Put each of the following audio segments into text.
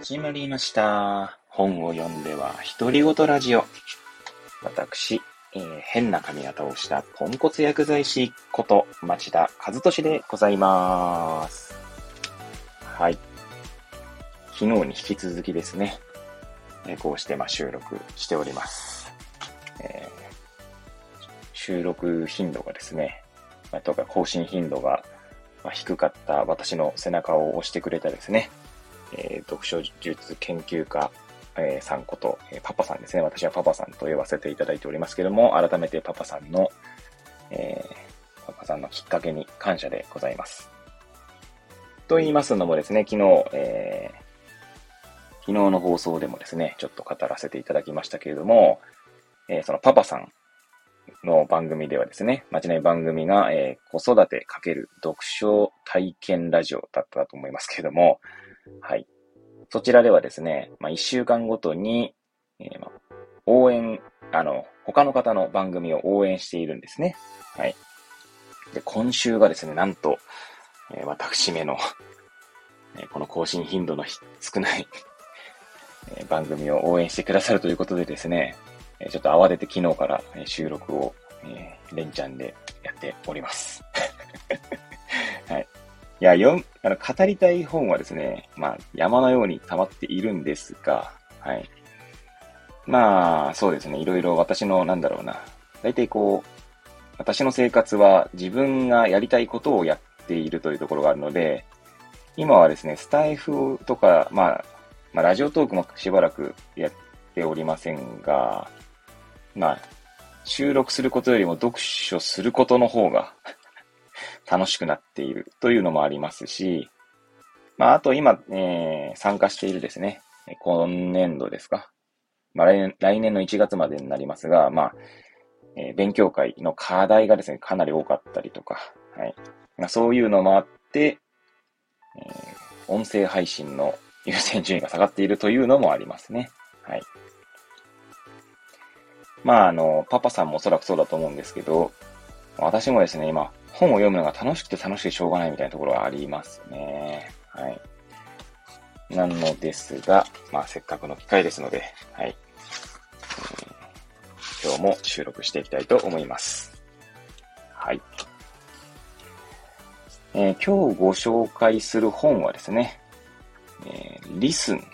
始まりました。本を読んでは独り言ラジオ。私、えー変な髪型をしたポンコツ薬剤師こと町田和俊でございます。はい。昨日に引き続きですね、えこうしてま収録しております。収録頻度がですね、まあとか更新頻度が低かった私の背中を押してくれたですね、えー読書術研究家、えーさんこと、えーパパさんですね。私はパパさんと呼ばせていただいておりますけども、改めてパパさんの、えーパパさんのきっかけに感謝でございます。と言いますのもですね、昨日、えー昨日の放送でもですね、ちょっと語らせていただきましたけれども、えーそのパパさんの番組ではですね、間違いない番組が、えー子育てかける読書体験ラジオだったと思いますけれども、はい。そちらではですね、まあ、一週間ごとに、えーまあ応援、あの、他の方の番組を応援しているんですね。はい。で、今週がですね、なんと、えー私めの、えーこの更新頻度のひ少ない、えー番組を応援してくださるということでですね、えちょっと慌てて昨日から収録を、えー連チャンでやっております。はい。いや、読、あの、語りたい本はですね、まあ、山のように溜まっているんですが、はい。まあ、そうですね、いろいろ私の、なんだろうな、大体こう、私の生活は自分がやりたいことをやっているというところがあるので、今はですね、スタイフとか、まあ、まあ、ラジオトークもしばらくやっておりませんが、まあ、収録することよりも読書することの方が 楽しくなっているというのもありますし、まあ、あと今、えー参加しているですね、今年度ですか。まあ来年、来年の1月までになりますが、まあ、えー勉強会の課題がですね、かなり多かったりとか、はい。まあ、そういうのもあって、えー音声配信の優先順位が下がっているというのもありますね。はい。まあ、あの、パパさんもおそらくそうだと思うんですけど、私もですね、今、本を読むのが楽しくて楽しくてしょうがないみたいなところがありますね。はい。なのですが、まあ、せっかくの機会ですので、はい。今日も収録していきたいと思います。はい。えー今日ご紹介する本はですね、えー、リスン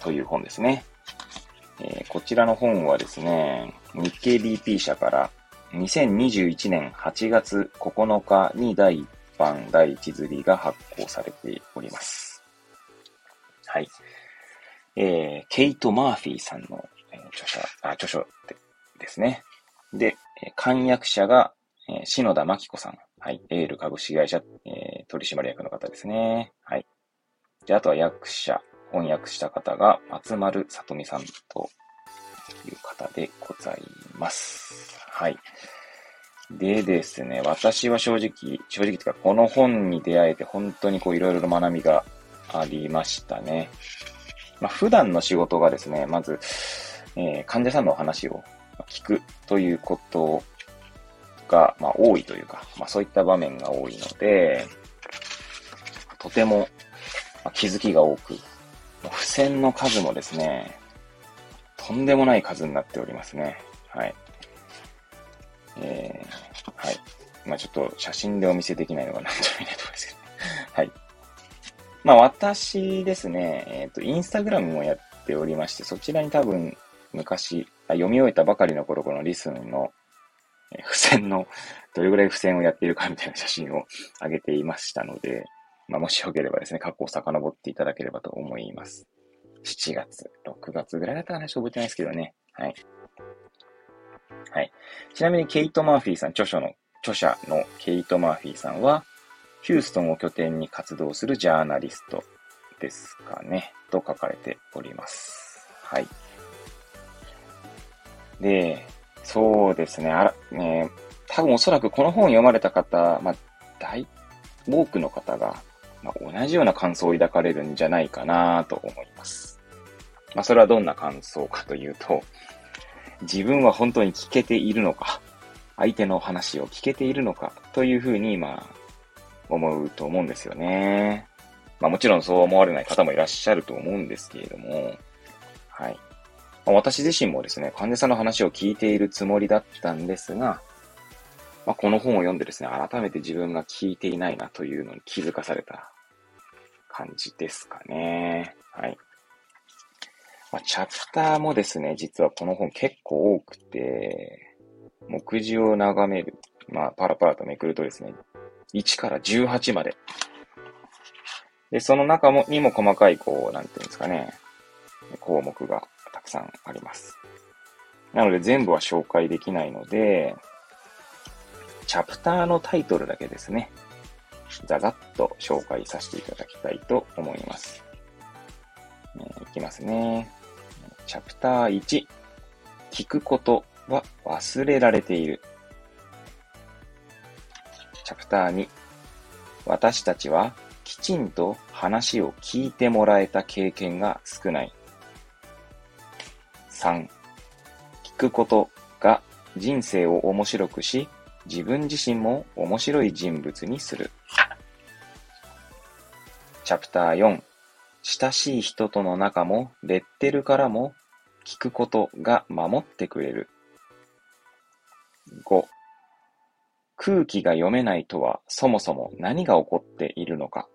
という本ですね。えーこちらの本はですね、日経 BP 社から2021年8月9日に第1版第1釣りが発行されております。はい。えーケイト・マーフィーさんの、え著者、あ、著書でですね。で、えー漢訳者が、えー篠田真紀子さん。はい。エール株式会社、えー取締役の方ですね。はい。で、あとは訳者、翻訳した方が松丸さとみさんという方でございます。はい。でですね、私は正直、正直というか、この本に出会えて本当にこういろいろ学びがありましたね。まあ、普段の仕事がですね、まず、えー患者さんのお話を聞くということが、まあ、多いというか、まあ、そういった場面が多いので、とてもまあ気づきが多く、付箋の数もですね、とんでもない数になっておりますね。はい。えー、はい。まあちょっと写真でお見せできないのがなんとも言えないところですけど。はい。まあ私ですね、えっ、と、インスタグラムもやっておりまして、そちらに多分昔、あ読み終えたばかりの頃このリスンの、え付箋の、どれぐらい付箋をやっているかみたいな写真を上げていましたので、まあもしよければですね、過去を遡っていただければと思います。7月、6月ぐらいだったかなちょっと覚えてないですけどね。はい。はい。ちなみにケイト・マーフィーさん、著書の、著者のケイト・マーフィーさんは、ヒューストンを拠点に活動するジャーナリストですかね、と書かれております。はい。で、そうですね、あら、ね、多分おそらくこの本を読まれた方、まあ、大、多くの方が、まあ、同じような感想を抱かれるんじゃないかなと思います。まあ、それはどんな感想かというと、自分は本当に聞けているのか、相手の話を聞けているのかというふうに、まあ、思うと思うんですよね。まあもちろんそう思われない方もいらっしゃると思うんですけれども、はい。まあ、私自身もですね、患者さんの話を聞いているつもりだったんですが、まあ、この本を読んでですね、改めて自分が聞いていないなというのに気づかされた感じですかね。はい。まあ、チャプターもですね、実はこの本結構多くて、目次を眺める、まあ、パラパラとめくるとですね、1から18まで。で、その中も、にも細かい、こう、なんていうんですかね、項目がたくさんあります。なので全部は紹介できないので、チャプターのタイトルだけですね、ざざっと紹介させていただきたいと思います。えー、いきますね。チャプター1、聞くことは忘れられている。チャプター2、私たちはきちんと話を聞いてもらえた経験が少ない。3、聞くことが人生を面白くし、自分自身も面白い人物にする。チャプター4、親しい人との仲もレッテルからも聞くことが守ってくれる。5、空気が読めないとはそもそも何が起こっているのか。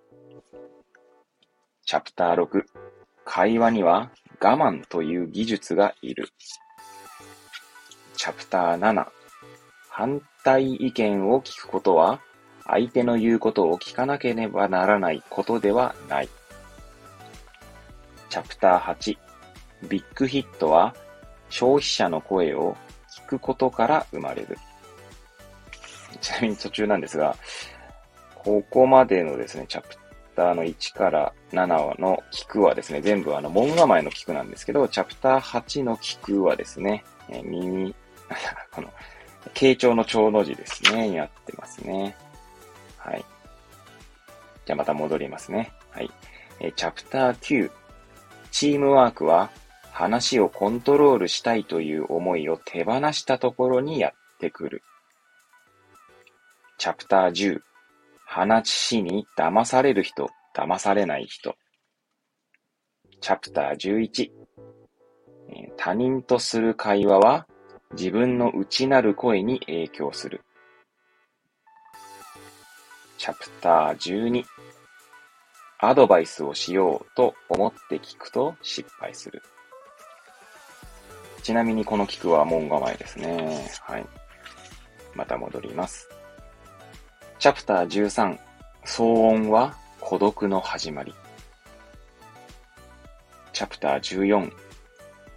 チャプター6、会話には我慢という技術がいる。チャプター7、反対意見を聞くことは相手の言うことを聞かなければならないことではない。チャプター8、ビッグヒットは消費者の声を聞くことから生まれる。ちなみに途中なんですが、ここまでのですね、チャプターの1から7の聞くはですね、全部あの、門構えの聞くなんですけど、チャプター8の聞くはですね、え耳、この、傾聴の長の字ですね、になってますね。はい。じゃあまた戻りますね。はい。えチャプター9。チームワークは話をコントロールしたいという思いを手放したところにやってくる。チャプター10。話に騙される人、騙されない人。チャプター11。他人とする会話は自分の内なる声に影響する。チャプター12アドバイスをしようと思って聞くと失敗する。ちなみにこの聞くは門構えですね。はい。また戻ります。チャプター13騒音は孤独の始まり。チャプター14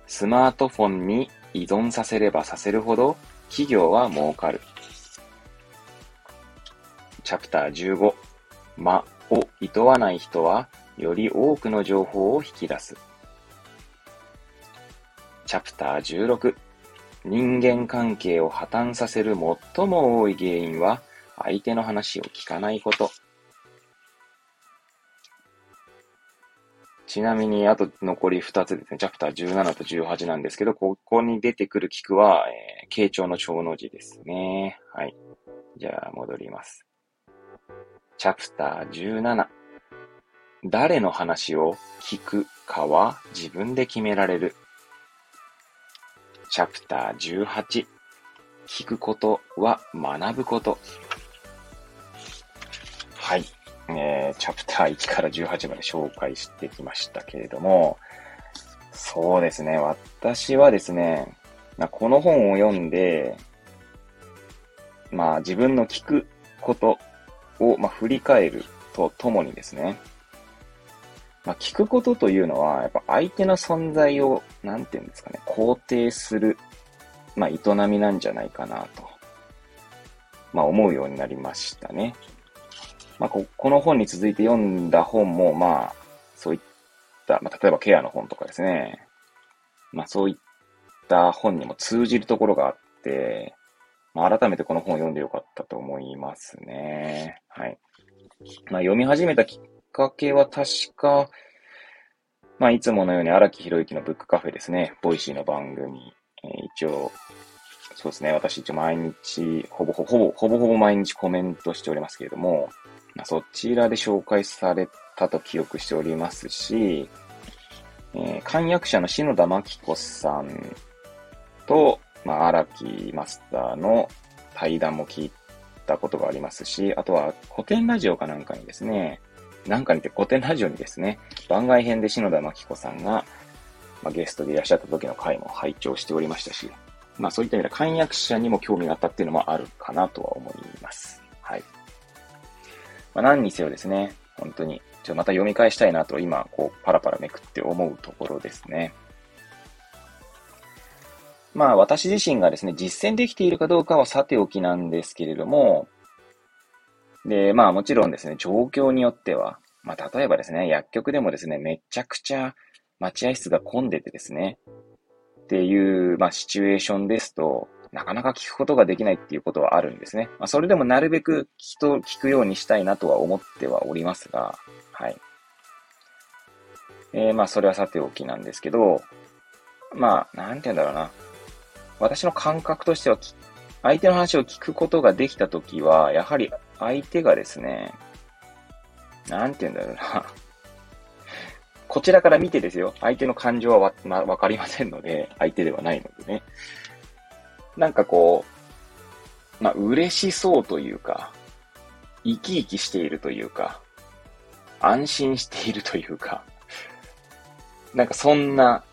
スマートフォンに依存させればさせるほど企業は儲かる。チャプター15、間を厭わない人は、より多くの情報を引き出す。チャプター16、人間関係を破綻させる最も多い原因は、相手の話を聞かないこと。ちなみに、あと残り2つですね。チャプター17と18なんですけど、ここに出てくる聞くは、えー、傾聴の長の字ですね。はい。じゃあ、戻ります。チャプター17誰の話を聞くかは自分で決められる。チャプター18聞くことは学ぶこと。はい。えー、チャプター1から18まで紹介してきましたけれども、そうですね。私はですね、まこの本を読んで、まあ自分の聞くことを、まあ、振り返るとともにですね、まあ、聞くことというのは、やっぱ相手の存在を、なんていうんですかね、肯定する、まあ、営みなんじゃないかなと、まあ、思うようになりましたね。まあ、ここの本に続いて読んだ本も、まあ、そういった、まあ、例えばケアの本とかですね、まあ、そういった本にも通じるところがあって、まあ、改めてこの本を読んでよかったと思いますね。はい。まあ、読み始めたきっかけは確か、まあ、いつものように荒木博行のブックカフェですね。 Voicy の番組。えー、一応、そうですね。私一応毎日、ほぼほぼ、ほぼほぼ毎日コメントしておりますけれども、そちらで紹介されたと記憶しておりますし、えー、漢訳者の篠田真紀子さんと、まあ、荒木マスターの対談も聞いたことがありますし、あとは古典ラジオかなんかにですね、なんかにて古典ラジオにですね、番外編で篠田真紀子さんが、まあ、ゲストでいらっしゃった時の回も拝聴しておりましたし、まあそういった意味では漢訳者にも興味があったっていうのもあるかなとは思います。はい。まあ何にせよですね、本当に、ちょっとまた読み返したいなと今、こう、パラパラめくって思うところですね。まあ私自身がですね、実践できているかどうかはさておきなんですけれども、で、まあもちろんですね、状況によっては、まあ例えばですね、薬局でもですね、めちゃくちゃ待合室が混んでてですね、っていう、まあシチュエーションですと、なかなか聞くことができないっていうことはあるんですね。まあそれでもなるべく人聞くようにしたいなとは思ってはおりますが、はい。えー、まあそれはさておきなんですけど、まあ、なんて言うんだろうな。私の感覚としては、相手の話を聞くことができたときは、やはり相手がですね、なんて言うんだろうな。こちらから見てですよ。相手の感情はわ、わかりませんので、相手ではないのでね。なんかこう、まあ、嬉しそうというか、生き生きしているというか、安心しているというか、なんかそんな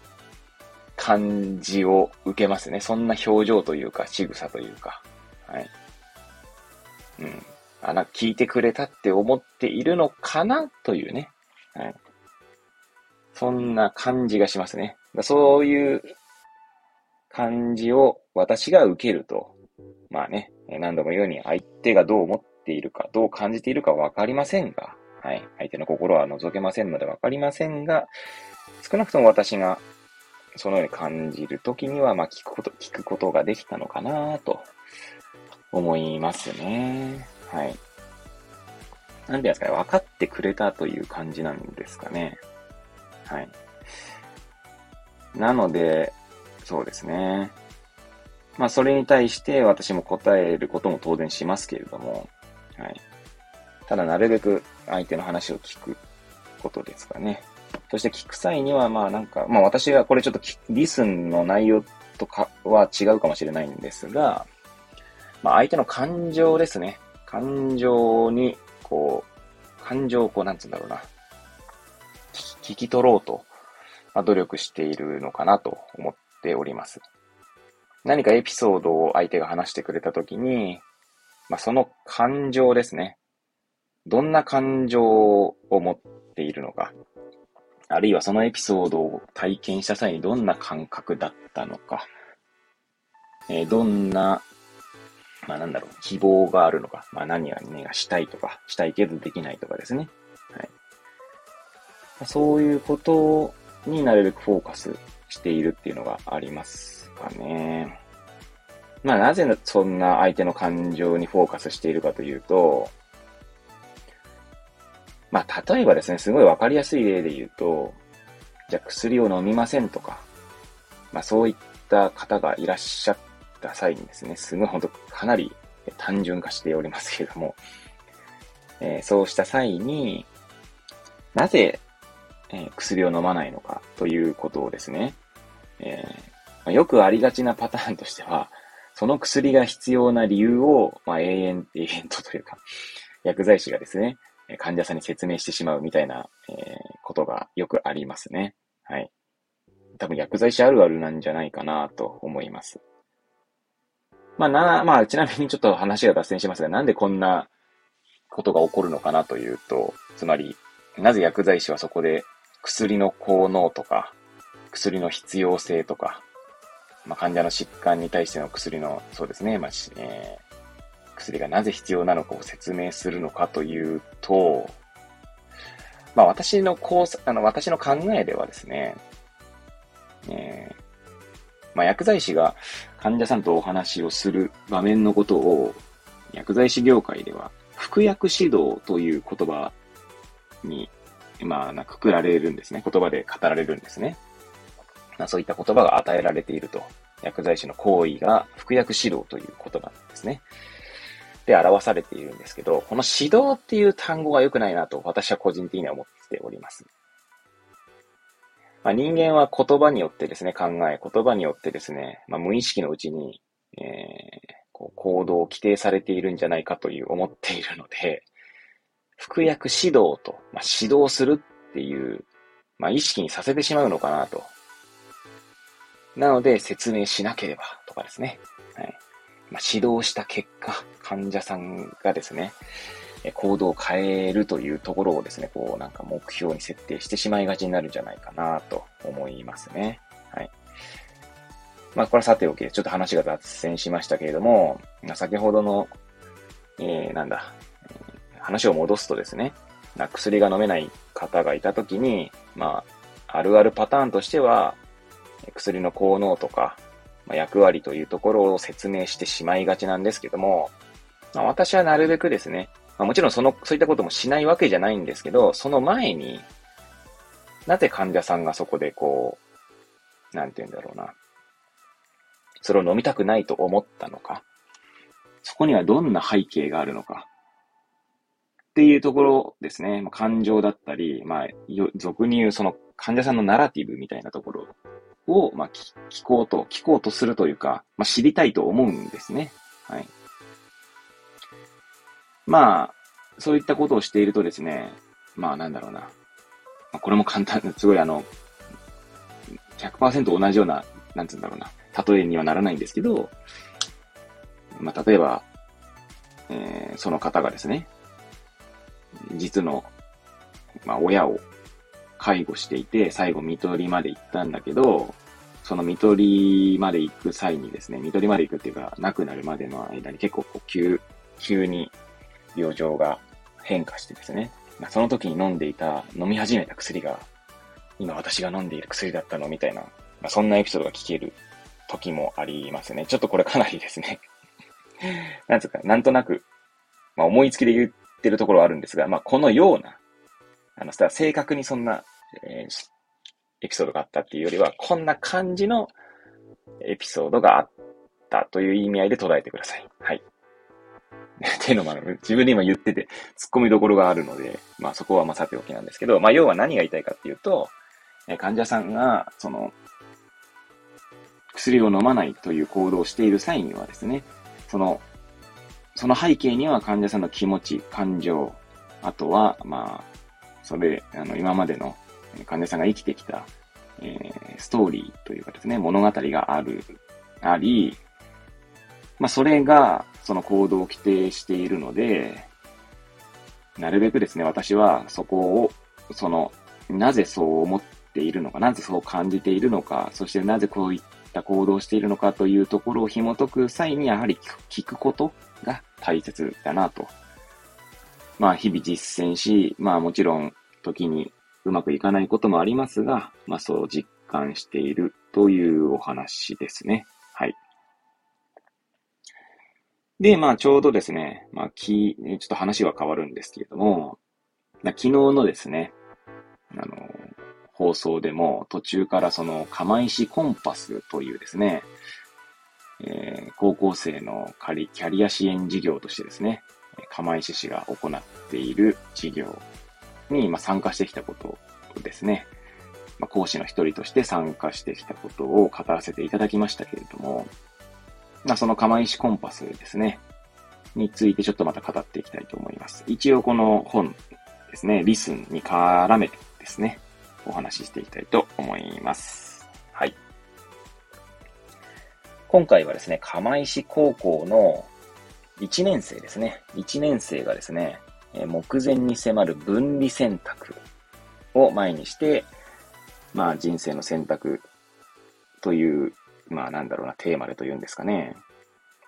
感じを受けますね。そんな表情というか、仕草というか。はい。うん。あ、なんか、聞いてくれたって思っているのかなというね。はい。そんな感じがしますね。そういう感じを私が受けると、まあね、何度も言うように相手がどう思っているか、どう感じているかわかりませんが、はい。相手の心は覗けませんのでわかりませんが、少なくとも私がそのように感じるときには、まあ、聞くこと、聞くことができたのかなと思いますね。はい。なんていうんですかね、分かってくれたという感じなんですかね。はい。なので、そうですね。まあ、それに対して私も答えることも当然しますけれども、はい。ただ、なるべく相手の話を聞くことですかね。そして聞く際には、まあなんか、まあ私がこれちょっとリスンの内容とかは違うかもしれないんですが、まあ相手の感情ですね。感情に、こう、感情をこう、なんつうんだろうな。聞き取ろうと、まあ、努力しているのかなと思っております。何かエピソードを相手が話してくれたときに、まあ、その感情ですね。どんな感情を持っているのか。あるいはそのエピソードを体験した際にどんな感覚だったのか、えー、どんな、まあなんだろう、希望があるのか、まあ何が、したいとか、したいけどできないとかですね。はい。そういうことになるべくフォーカスしているっていうのがありますかね。まあなぜそんな相手の感情にフォーカスしているかというと、まあ、例えばですね、すごいわかりやすい例で言うと、じゃあ薬を飲みませんとか、まあ、そういった方がいらっしゃった際にですね、すごい本当かなり単純化しておりますけれども、えー、そうした際に、なぜ、えー、薬を飲まないのかということをですね、えー、よくありがちなパターンとしては、その薬が必要な理由を、まあ、永遠、永遠とというか、薬剤師がですね、患者さんに説明してしまうみたいな、えー、ことがよくありますね。はい。多分薬剤師あるあるなんじゃないかなと思います。まあな、まあちなみにちょっと話が脱線しますが、なんでこんなことが起こるのかなというと、つまり、なぜ薬剤師はそこで薬の効能とか、薬の必要性とか、まあ、患者の疾患に対しての薬の、そうですね、まあ、え薬がなぜ必要なのかを説明するのかというと、まあ私のこう、あの、私の考えではですね、えー、まあ薬剤師が患者さんとお話をする場面のことを、薬剤師業界では、服薬指導という言葉に、まあ、くくられるんですね。言葉で語られるんですね。まあ、そういった言葉が与えられていると薬剤師の行為が服薬指導という言葉ですね。で表されているんですけど、この指導っていう単語が良くないなと私は個人的には思っております。まあ、人間は言葉によってですね、考え、言葉によってですね、まあ、無意識のうちに、えー、こう行動を規定されているんじゃないかという思っているので、服薬指導と、まあ、指導するっていう、まあ、意識にさせてしまうのかなと。なので、説明しなければとかですね。はい。まあ、指導した結果、患者さんがですね、行動を変えるというところをですね、こうなんか目標に設定してしまいがちになるんじゃないかなと思いますね。はい。まあ、これはさておき、ちょっと話が脱線しましたけれども、先ほどの、えー、なんだ、話を戻すとですね、薬が飲めない方がいたときに、まあ、あるあるパターンとしては、薬の効能とか、まあ、役割というところを説明してしまいがちなんですけども、まあ、私はなるべくですね、まあ、もちろんその、そういったこともしないわけじゃないんですけど、その前に、なぜ患者さんがそこでこう、なんて言うんだろうな。それを飲みたくないと思ったのか。そこにはどんな背景があるのか。っていうところですね。感情だったり、まあ、俗に言うその患者さんのナラティブみたいなところを、まあ、聞こうと、聞こうとするというか、まあ、知りたいと思うんですね。はい。まあ、そういったことをしているとですね、まあなんだろうな。まあ、これも簡単、すごいあの、100%同じような、なんつうんだろうな、例えにはならないんですけど、まあ例えば、えー、その方がですね、実の、まあ親を介護していて、最後、見取りまで行ったんだけど、その見取りまで行く際にですね、見取りまで行くっていうか、亡くなるまでの間に結構こう急、急に病状が変化してですね、ま、その時に飲んでいた、飲み始めた薬が、今私が飲んでいる薬だったのみたいな、まあ、そんなエピソードが聞ける時もありますね。ちょっとこれかなりですね なんつうか、なんとなく、まあ、思いつきで言ってるところはあるんですが、まあ、このような、あの、正確にそんな、えー、エピソードがあったっていうよりは、こんな感じのエピソードがあったという意味合いで捉えてください。はい。っていうのもあの、自分で今言ってて、突っ込みどころがあるので、まあそこはまあさておきなんですけど、まあ要は何が言いたいかっていうと、え患者さんが、その、薬を飲まないという行動をしている際にはですね、その、その背景には患者さんの気持ち、感情、あとは、まあ、それ、あの、今までの患者さんが生きてきた、えー、ストーリーというかですね、物語がある、あり、まあ、それが、その行動を規定しているので、なるべくですね、私はそこを、その、なぜそう思っているのか、なぜそう感じているのか、そしてなぜこういった行動をしているのかというところを紐解く際に、やはり聞くことが大切だなと。まあ、日々実践し、まあもちろん時にうまくいかないこともありますが、まあそう実感しているというお話ですね。はい。で、まあ、ちょうどですね、まあ、き、ちょっと話は変わるんですけれども、昨日のですね、あの、放送でも途中からその釜石コンパスというですね、えー、高校生のキャリア支援事業としてですね、釜石市が行っている事業に、まあ、参加してきたことですね、まあ、講師の一人として参加してきたことを語らせていただきましたけれども、まあ、その釜石コンパスですね、についてちょっとまた語っていきたいと思います。一応この本ですね、リスンに絡めてですね、お話ししていきたいと思います。はい。今回はですね、釜石高校の1年生ですね。1年生がですね、目前に迫る分離選択を前にして、まあ人生の選択というまあなんだろうな、テーマでというんですかね。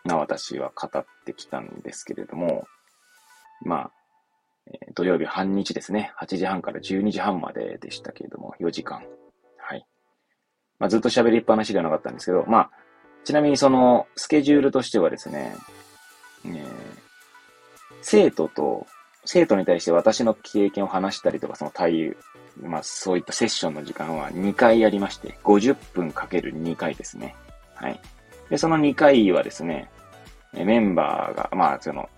な私は語ってきたんですけれども、まあ、え、土曜日半日ですね。8時半から12時半まででしたけれども、4時間。はい。まあずっと喋りっぱなしではなかったんですけど、まあ、ちなみにそのスケジュールとしてはですね、えー、生徒と、生徒に対して私の経験を話したりとか、その対応、まあそういったセッションの時間は2回やりまして、50分かける2回ですね。はい。で、その2回はですね、メンバーが、まあ、その、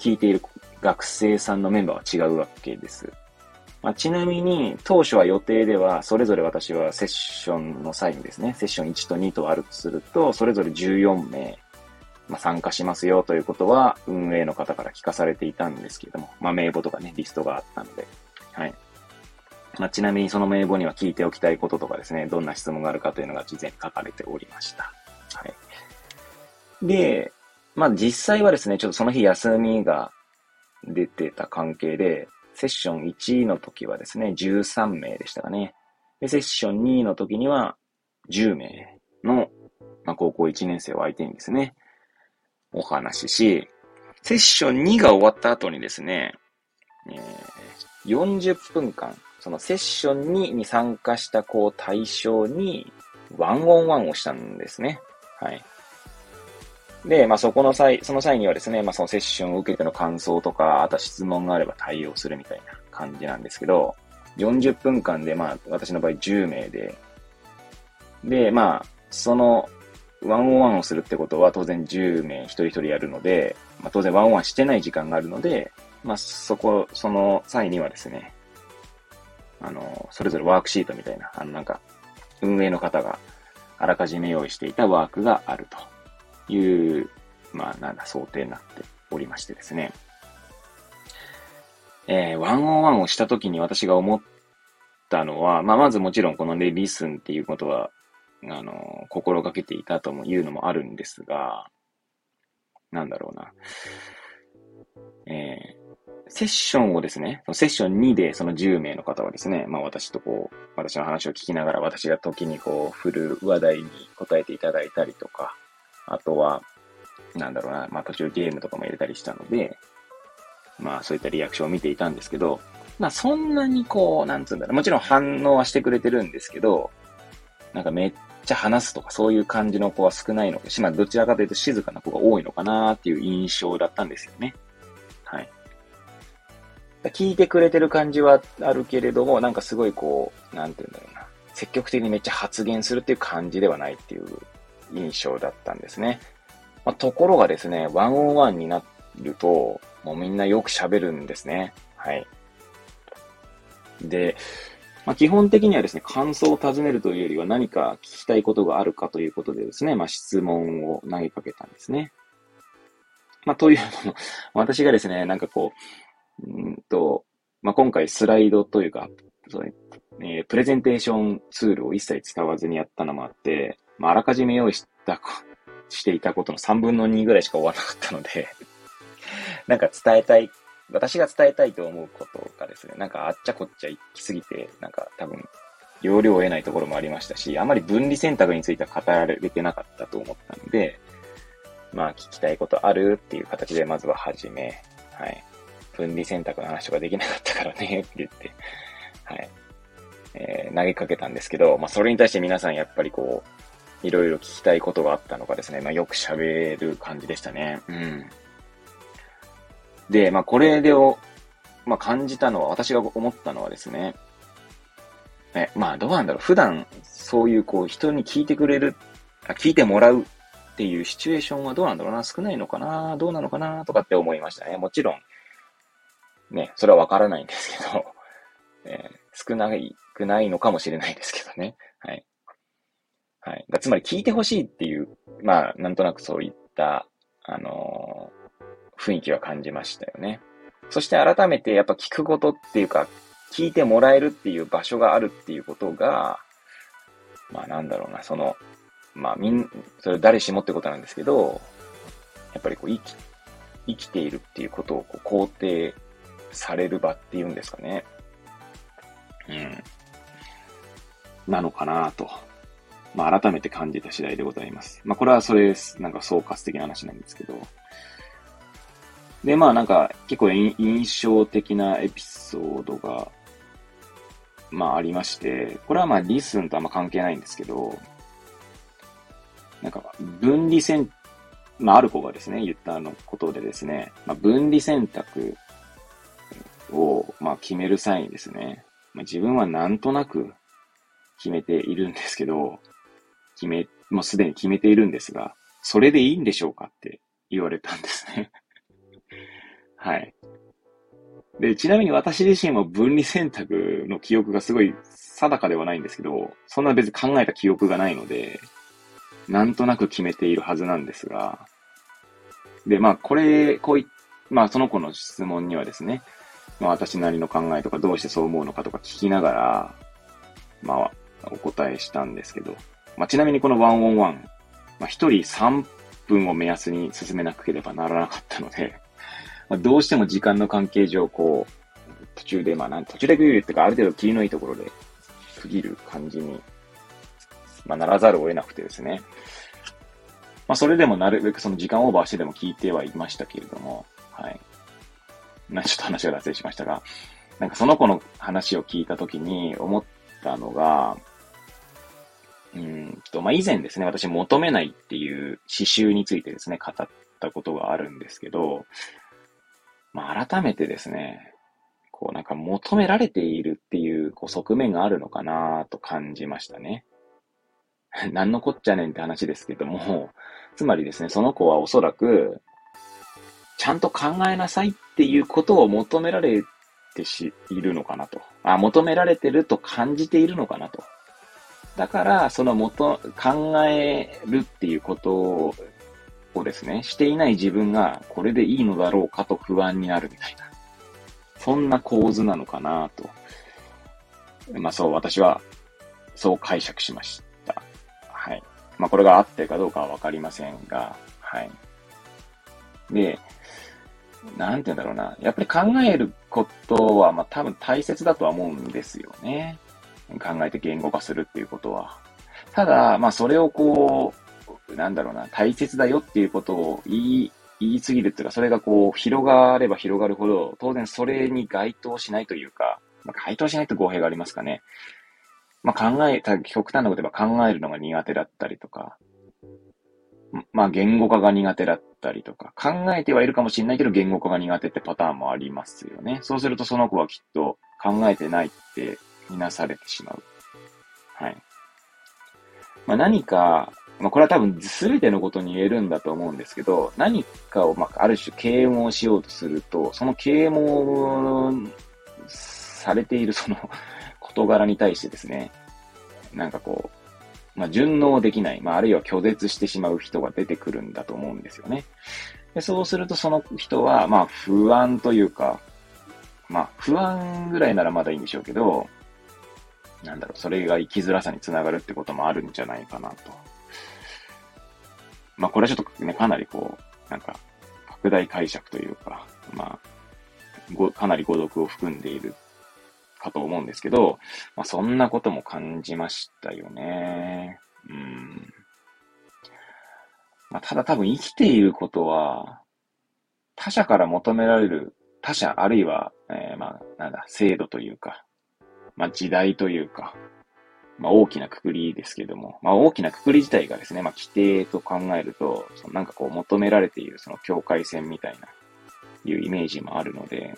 聞いている学生さんのメンバーは違うわけです。まあ、ちなみに、当初は予定では、それぞれ私はセッションの際にですね、セッション1と2とあるとすると、それぞれ14名、まあ、参加しますよということは、運営の方から聞かされていたんですけれども、まあ、名簿とかね、リストがあったので、はい。まあ、ちなみにその名簿には聞いておきたいこととかですね、どんな質問があるかというのが事前に書かれておりました。はい。で、まあ、実際はですね、ちょっとその日休みが出てた関係で、セッション1の時はですね、13名でしたかね。で、セッション2の時には10名の、まあ、高校1年生を相手にですね、お話しし、セッション2が終わった後にですね、えー、40分間、そのセッション2に参加した子を対象に、ワンオンワンをしたんですね。はい。で、まあ、そこの際、その際にはですね、まあ、そのセッションを受けての感想とか、あとは質問があれば対応するみたいな感じなんですけど、40分間で、まあ、私の場合10名で、で、まあ、その、ワンオンワンをするってことは当然10名一人一人やるので、まあ、当然ワンオンワンしてない時間があるので、まあ、そこ、その際にはですね、あの、それぞれワークシートみたいな、あの、なんか、運営の方があらかじめ用意していたワークがあると。いう、まあ、なんだ、想定になっておりましてですね。えー、ワンオンワンをしたときに私が思ったのは、まあ、まずもちろんこのね、リスンっていうことは、あの、心がけていたというのもあるんですが、なんだろうな。えー、セッションをですね、セッション2でその10名の方はですね、まあ私とこう、私の話を聞きながら私が時にこう、振る話題に答えていただいたりとか、あとは、なんだろうな、まあ途中ゲームとかも入れたりしたので、まあそういったリアクションを見ていたんですけど、まあそんなにこう、なんつうんだろう、もちろん反応はしてくれてるんですけど、なんかめっちゃ話すとかそういう感じの子は少ないので、まあどちらかというと静かな子が多いのかなっていう印象だったんですよね。はい。聞いてくれてる感じはあるけれども、なんかすごいこう、なんて言うんだろうな。積極的にめっちゃ発言するっていう感じではないっていう印象だったんですね。まあ、ところがですね、ワンオンワンになると、もうみんなよく喋るんですね。はい。で、まあ、基本的にはですね、感想を尋ねるというよりは何か聞きたいことがあるかということでですね、まあ、質問を投げかけたんですね。まあ、というのも、私がですね、なんかこう、うんと、まあ、今回スライドというか、そうね、えー、プレゼンテーションツールを一切使わずにやったのもあって、まあ、あらかじめ用意した、していたことの3分の2ぐらいしか終わらなかったので なんか伝えたい、私が伝えたいと思うことがですね、なんかあっちゃこっちゃ行き過ぎて、なんか多分、容量を得ないところもありましたし、あまり分離選択については語られてなかったと思ったので、まあ聞きたいことあるっていう形でまずは始め、はい。分離選択の話とかできなかったからね って言って、はい。えー、投げかけたんですけど、まあそれに対して皆さんやっぱりこう、いろいろ聞きたいことがあったのかですね、まあ、よく喋る感じでしたね。うん。で、まあ、これでを、まあ、感じたのは、私が思ったのはですね、え、まあ、どうなんだろう。普段、そういう、こう、人に聞いてくれる、あ聞いてもらうっていうシチュエーションはどうなんだろうな。少ないのかなどうなのかなとかって思いましたね。もちろん、ね、それはわからないんですけど、えー、少ない、少ないのかもしれないですけどね。はい。はい。つまり聞いてほしいっていう、まあ、なんとなくそういった、あの、雰囲気は感じましたよね。そして改めてやっぱ聞くことっていうか、聞いてもらえるっていう場所があるっていうことが、まあなんだろうな、その、まあみん、それ誰しもってことなんですけど、やっぱりこう生き、生きているっていうことをこう肯定される場っていうんですかね。うん。なのかなと。まあ、改めて感じた次第でございます。まあ、これはそれ、なんか総括的な話なんですけど。で、まあ、なんか、結構印象的なエピソードが、まあ、ありまして、これはまあ、リスンとあんま関係ないんですけど、なんか、分離選、まあ、ある子がですね、言ったのことでですね、まあ、分離選択を、まあ、決める際にですね、まあ、自分はなんとなく決めているんですけど、決めもうすでに決めているんですが、それでいいんでしょうかって言われたんですね。はい。で、ちなみに私自身も分離選択の記憶がすごい定かではないんですけど、そんな別に考えた記憶がないので、なんとなく決めているはずなんですが、で、まあ、これ、こうい、まあ、その子の質問にはですね、まあ、私なりの考えとかどうしてそう思うのかとか聞きながら、まあ、お答えしたんですけど、まあ、ちなみにこのワンオンワン、まあ、一人3分を目安に進めなければならなかったので、まあ、どうしても時間の関係上、こう、途中で、まあ、なん、途中で区切るっていうか、ある程度切りのいいところで区切る感じに、まあ、ならざるを得なくてですね。まあ、それでもなるべくその時間オーバーしてでも聞いてはいましたけれども、はい。な、ちょっと話が脱線しましたが、なんかその子の話を聞いたときに思ったのが、うんと、まあ、以前ですね、私求めないっていう刺繍についてですね、語ったことがあるんですけど、まあ、改めてですね、こうなんか求められているっていうこう側面があるのかなと感じましたね。何のこっちゃねんって話ですけども、つまりですね、その子はおそらく、ちゃんと考えなさいっていうことを求められてし、いるのかなと。あ、求められてると感じているのかなと。だから、その元、考えるっていうことをですね、していない自分がこれでいいのだろうかと不安になるみたいな。そんな構図なのかなと。まあそう、私はそう解釈しました。はい。まあこれが合ってるかどうかはわかりませんが、はい。で、なんて言うんだろうな。やっぱり考えることは、まあ多分大切だとは思うんですよね。考えて言語化するっていうことは。ただ、まあそれをこう、なんだろうな、大切だよっていうことを言い、言いすぎるっていうか、それがこう、広がれば広がるほど、当然それに該当しないというか、まあ、該当しないと語弊がありますかね。まあ考え、極端なこと言えば考えるのが苦手だったりとか、まあ言語化が苦手だったりとか、考えてはいるかもしれないけど言語化が苦手ってパターンもありますよね。そうするとその子はきっと考えてないってみなされてしまう。はい。まあ、何か、まあ、これは多分全てのことに言えるんだと思うんですけど、何かを、まあ、ある種啓蒙しようとすると、その啓蒙されているその事柄に対してですね、なんかこう、まあ、順応できない、まあ、あるいは拒絶してしまう人が出てくるんだと思うんですよね。でそうするとその人は、まあ、不安というか、まあ、不安ぐらいならまだいいんでしょうけど、なんだろう、それが生きづらさにつながるってこともあるんじゃないかなと。まあこれはちょっとね、かなりこう、なんか、拡大解釈というか、まあ、ご、かなり誤読を含んでいるかと思うんですけど、まあそんなことも感じましたよね。うん。まあただ多分生きていることは、他者から求められる、他者あるいは、えー、まあ、なんだ、制度というか、まあ、時代というか、まあ、大きなくくりですけども、まあ、大きなくくり自体がですね、まあ、規定と考えると、そのなんかこう求められているその境界線みたいな、いうイメージもあるので、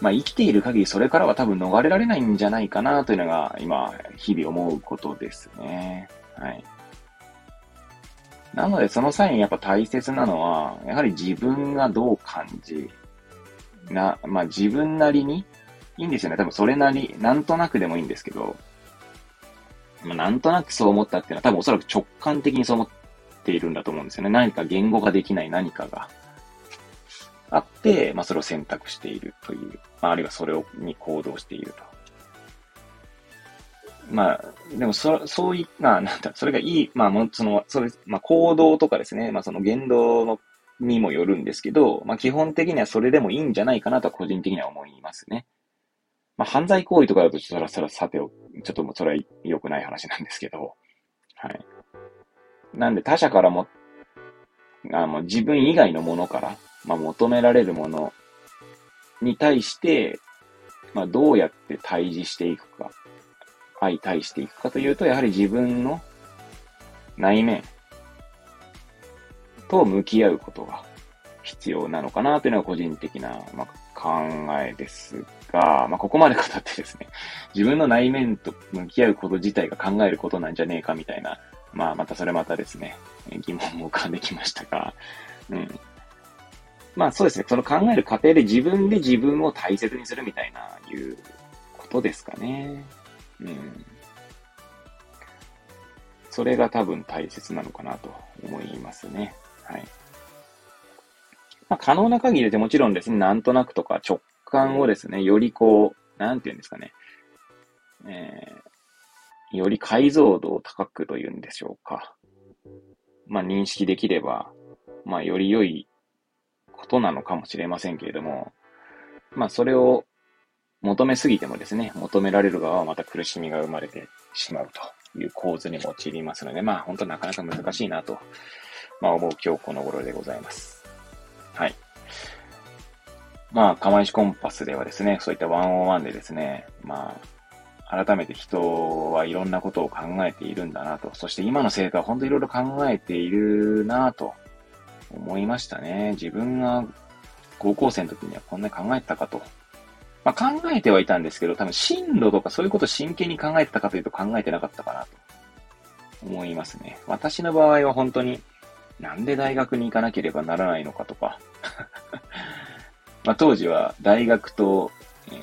まあ、生きている限りそれからは多分逃れられないんじゃないかなというのが、今、日々思うことですね。はい。なので、その際にやっぱ大切なのは、やはり自分がどう感じ、な、まあ自分なりにいいんですよね。多分それなり、なんとなくでもいいんですけど、まあ、なんとなくそう思ったっていうのは多分おそらく直感的にそう思っているんだと思うんですよね。何か言語ができない何かがあって、まあそれを選択しているという、まあ、あるいはそれをに行動していると。まあ、でもそ、そういった、なんだ、それがいい、まあ、もその、それ、まあ、行動とかですね、まあ、その言動の、にもよるんですけど、まあ、基本的にはそれでもいいんじゃないかなと個人的には思いますね。まあ、犯罪行為とかだと、そらそらさてお、ちょっともうそれは良くない話なんですけど、はい。なんで他者からも、あの自分以外のものから、まあ、求められるものに対して、まあ、どうやって対峙していくか、相対していくかというと、やはり自分の内面と向き合うことが必要なのかなというのが個人的な、まあ、考えですが、まあ、ここまで語ってですね、自分の内面と向き合うこと自体が考えることなんじゃねえかみたいなまあ、またそれまたですね、疑問も浮かんできましたが、うん。まあそうですね、その考える過程で自分で自分を大切にするみたいな、いうことですかね。うん。それが多分大切なのかなと思いますね。はい。まあ可能な限りでもちろんですね、なんとなくとか直感をですね、よりこう、なんていうんですかね、えー、より解像度を高くというんでしょうか。まあ認識できれば、まあより良いことなのかもしれませんけれども、まあそれを求めすぎてもですね、求められる側はまた苦しみが生まれてしまうという構図に陥りますので、まあ本当なかなか難しいなと、まあ思う今日この頃でございます。はい。まあ、釜石コンパスではですね、そういったワンオンワンでですね、まあ、改めて人はいろんなことを考えているんだなと、そして今の成果は本当いろいろ考えているなと思いましたね。自分が高校生の時にはこんなに考えてたかと。まあ、考えてはいたんですけど、多分進路とかそういうことを真剣に考えてたかというと考えてなかったかなと思いますね。私の場合は本当になんで大学に行かなければならないのかとか まあ、当時は大学と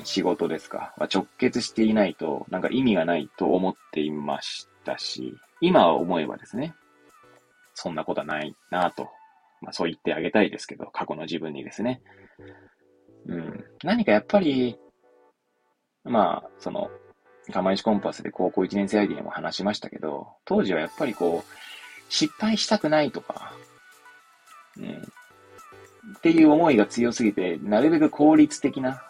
仕事ですか、まあ、直結していないとなんか意味がないと思っていましたし、今は思えばですね、そんなことはないなとまあそう言ってあげたいですけど、過去の自分にですね。うん。何かやっぱり、まあ、その、釜石コンパスで高校1年生 ID でも話しましたけど、当時はやっぱりこう、失敗したくないとか、うん。っていう思いが強すぎて、なるべく効率的な、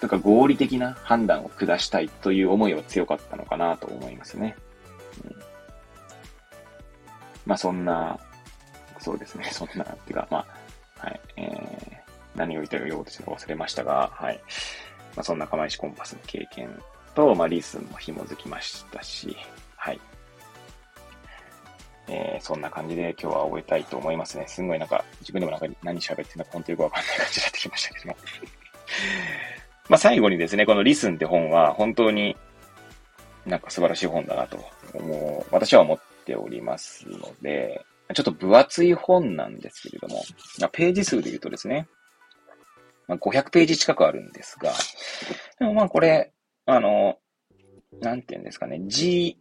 とか合理的な判断を下したいという思いは強かったのかなと思いますね。うん、まあそんなそうですね。そんな、っていうか、まあ、はい、えー、何を言ったか言おうとしたか忘れましたが、はい。まあ、そんな釜石コンパスの経験と、まあ、リースも紐づきましたし、はい。えー、そんな感じで今日は終えたいと思いますね。すんごいなんか、自分でもなんか何喋ってんだか本当よくわかんない感じになってきましたけども。まあ最後にですね、このリスンって本は本当になんか素晴らしい本だなと思う、私は思っておりますので、ちょっと分厚い本なんですけれども、ページ数で言うとですね、まあ、500ページ近くあるんですが、でもまあこれ、あの、なんて言うんですかね、字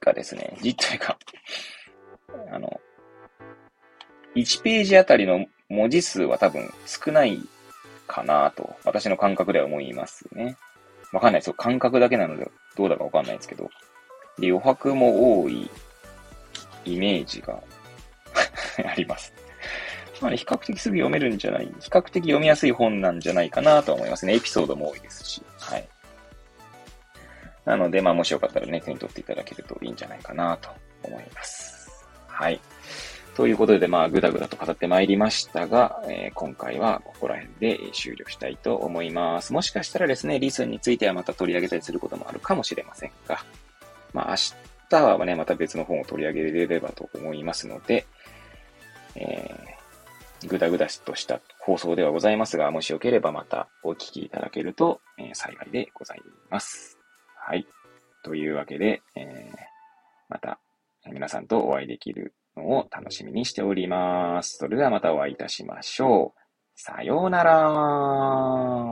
がですね、字というか、あの、1ページあたりの文字数は多分少ないかなと、私の感覚では思いますね。わかんないです。感覚だけなので、どうだかわかんないですけど。で、余白も多いイメージが あります。まあね、比較的すぐ読めるんじゃない、比較的読みやすい本なんじゃないかなと思いますね。エピソードも多いですし。はい。なので、まあ、もしよかったらね、手に取っていただけるといいんじゃないかなと思います。はい。ということで、まあ、ぐだぐだと語ってまいりましたが、えー、今回はここら辺で終了したいと思います。もしかしたらですね、リスンについてはまた取り上げたりすることもあるかもしれませんが、まあ、明日はね、また別の本を取り上げれればと思いますので、えー、ぐだぐだとした放送ではございますが、もしよければまたお聞きいただけると、えー、幸いでございます。はい。というわけで、えー、また皆さんとお会いできるのを楽しみにしております。それではまたお会いいたしましょう。さようなら。